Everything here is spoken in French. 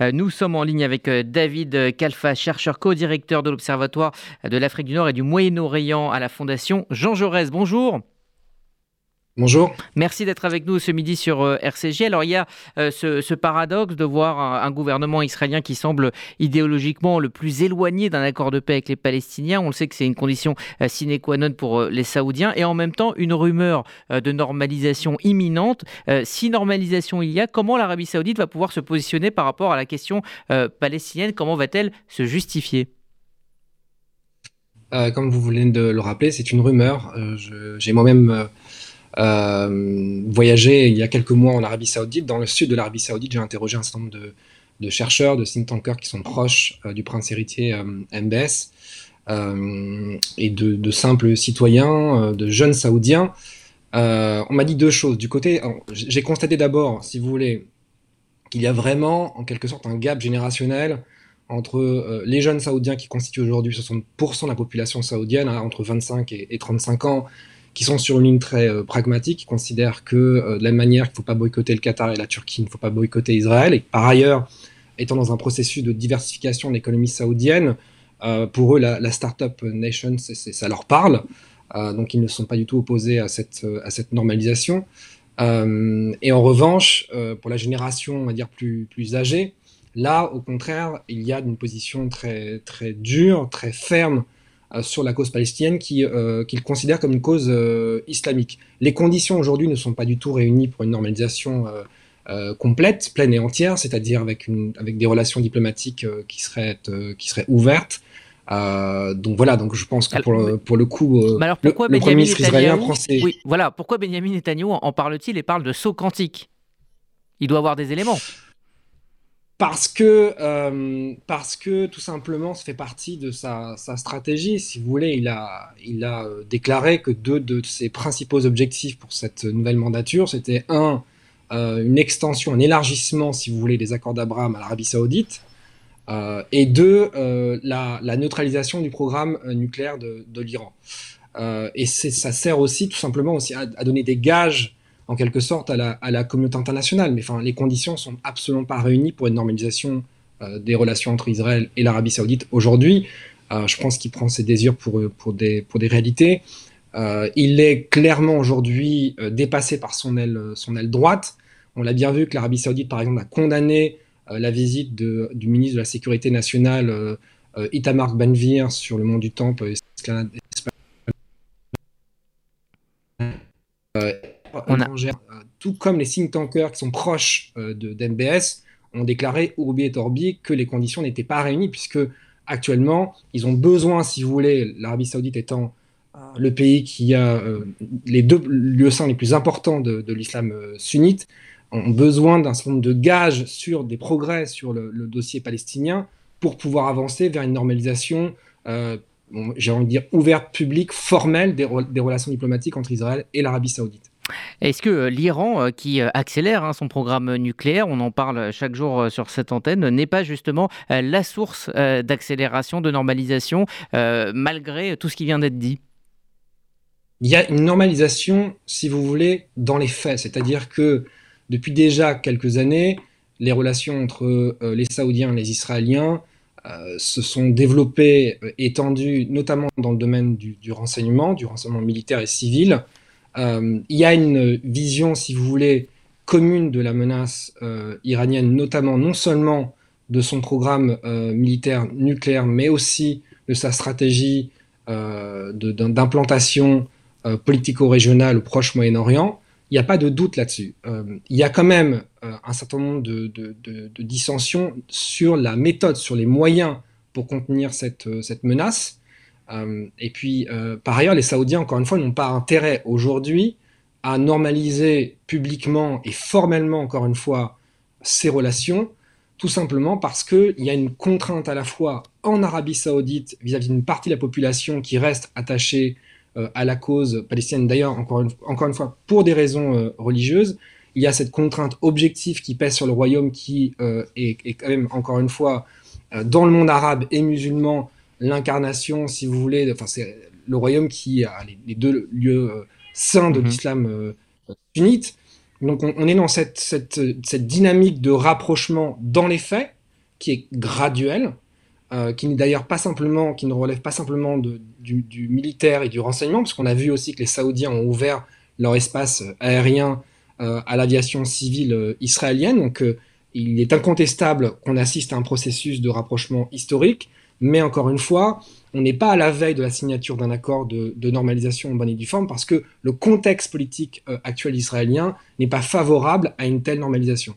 Euh, nous sommes en ligne avec euh, David Kalfa, chercheur co-directeur de l'Observatoire de l'Afrique du Nord et du Moyen-Orient à la Fondation Jean Jaurès. Bonjour. Bonjour. Merci d'être avec nous ce midi sur euh, RCG. Alors il y a euh, ce, paradoxe de voir un, gouvernement israélien qui semble idéologiquement le plus éloigné d'un accord de paix avec les Palestiniens. On le sait que c'est une condition euh, sine qua non pour les Saoudiens et en même temps une rumeur de normalisation imminente. si normalisation il y a, comment l'Arabie saoudite va pouvoir se positionner par rapport à la question palestinienne? Comment va-t-elle se justifier? Comme vous venez de le rappeler, c'est une rumeur. J'ai moi-même euh, voyagé il y a quelques mois en Arabie Saoudite. Dans le sud de l'Arabie Saoudite, j'ai interrogé un certain nombre de, chercheurs, de think tankers qui sont proches euh, du prince héritier euh, MBS et de, simples citoyens, de jeunes Saoudiens. on m'a dit deux choses. Du côté, j'ai constaté d'abord, si vous voulez, qu'il y a vraiment, en quelque sorte, un gap générationnel entre les jeunes Saoudiens qui constituent aujourd'hui 60% de la population saoudienne, hein, entre 25 et, et 35 ans, qui sont sur une ligne très euh, pragmatique, qui considèrent que euh, de la même manière qu'il ne faut pas boycotter le Qatar et la Turquie, il ne faut pas boycotter Israël, et par ailleurs, étant dans un processus de diversification de l'économie saoudienne, euh, pour eux, la, la Startup Nation, ça leur parle, donc ils ne sont pas du tout opposés à cette, normalisation. et en revanche, pour la génération, on va dire, plus, plus âgée, là, au contraire, il y a une position très, très dure, très ferme sur la cause palestinienne euh, qu'il considère comme une cause euh, islamique. Les conditions aujourd'hui ne sont pas du tout réunies pour une normalisation complète, pleine et entière, c'est-à-dire avec, avec des relations diplomatiques qui, seraient, qui seraient ouvertes. donc voilà, donc je pense que pour, le, pour le coup, alors pourquoi le, Premier ministre israélien Oui, voilà, pourquoi Benjamin Netanyahu en parle-t-il et parle de saut quantique? Il doit avoir des éléments parce que, euh, parce que tout simplement, ça fait partie de sa, stratégie. Si vous voulez, il a, il a euh, déclaré que deux de ses principaux objectifs pour cette nouvelle mandature, c'était un, euh, une extension, un élargissement, si vous voulez, des accords d'Abraham à l'Arabie Saoudite, et deux, la, neutralisation du programme nucléaire de, l'Iran. et ça sert aussi, tout simplement, aussi à donner des gages en quelque sorte à la, communauté internationale. Mais enfin, les conditions sont absolument pas réunies pour une normalisation euh, des relations entre Israël et l'Arabie Saoudite aujourd'hui. Euh, je pense qu'il prend ses désirs pour, pour, des, réalités. Euh, il est clairement aujourd'hui dépassé par son aile, droite. On l'a bien vu que l'Arabie Saoudite, par exemple, a condamné la visite du ministre de la Sécurité nationale, Itamar Benvir, sur le mont du Temple. Euh, tout comme les think tankers qui sont proches euh, de d'MBS, ont déclaré Urbi et Orbi que les conditions n'étaient pas réunies, puisque actuellement, ils ont besoin, si vous voulez, l'Arabie Saoudite étant euh, le pays qui a les deux lieux saints les plus importants de, l'islam sunnite, ont besoin d'un certain nombre de gages sur des progrès sur le, dossier palestinien pour pouvoir avancer vers une normalisation, j'ai envie de dire, ouverte, publique, formelle des relations diplomatiques entre Israël et l'Arabie saoudite. Est-ce que euh, l'Iran, euh, qui euh, accélère hein, son programme nucléaire, on en parle chaque jour sur cette antenne, n'est pas justement la source d'accélération, de normalisation, malgré tout ce qui vient d'être dit? Il y a une normalisation, si vous voulez, dans les faits. C'est-à-dire que depuis déjà quelques années, les relations entre les Saoudiens et les Israéliens se sont développées, étendues, notamment dans le domaine du, du renseignement, du renseignement militaire et civil. Euh, il y a une vision, si vous voulez, commune de la menace euh, iranienne, notamment non seulement de son programme euh, militaire nucléaire, mais aussi de sa stratégie d'implantation politico-régionale au Proche Moyen-Orient. Il n'y a pas de doute là-dessus. il y a quand même un certain nombre de, dissensions sur la méthode, sur les moyens pour contenir cette menace. Euh, et puis, euh, par ailleurs, les Saoudiens, encore une fois, n'ont pas intérêt aujourd'hui à normaliser publiquement et formellement, encore une fois, ces relations, tout simplement parce qu'il y a une contrainte à la fois en Arabie saoudite vis-à-vis d'une partie de la population qui reste attachée euh, à la cause palestinienne, d'ailleurs, encore une, fois, pour des raisons religieuses. Il y a cette contrainte objective qui pèse sur le royaume qui est, est, quand même, encore une fois, dans le monde arabe et musulman, l'incarnation, si vous voulez, enfin c'est le royaume qui a les, deux lieux euh, saints de mhm. l'islam euh, sunnite. Donc on, est dans cette, cette, cette, dynamique de rapprochement dans les faits, qui est graduel, euh, qui n'est d'ailleurs pas simplement, qui ne relève pas simplement de, du, militaire et du renseignement, parce qu'on a vu aussi que les Saoudiens ont ouvert leur espace aérien à l'aviation civile israélienne. Donc, il est incontestable qu'on assiste à un processus de rapprochement historique, mais encore une fois, on n'est pas à la veille de la signature d'un accord de, normalisation en bonne et due forme parce que le contexte politique actuel israélien n'est pas favorable à une telle normalisation.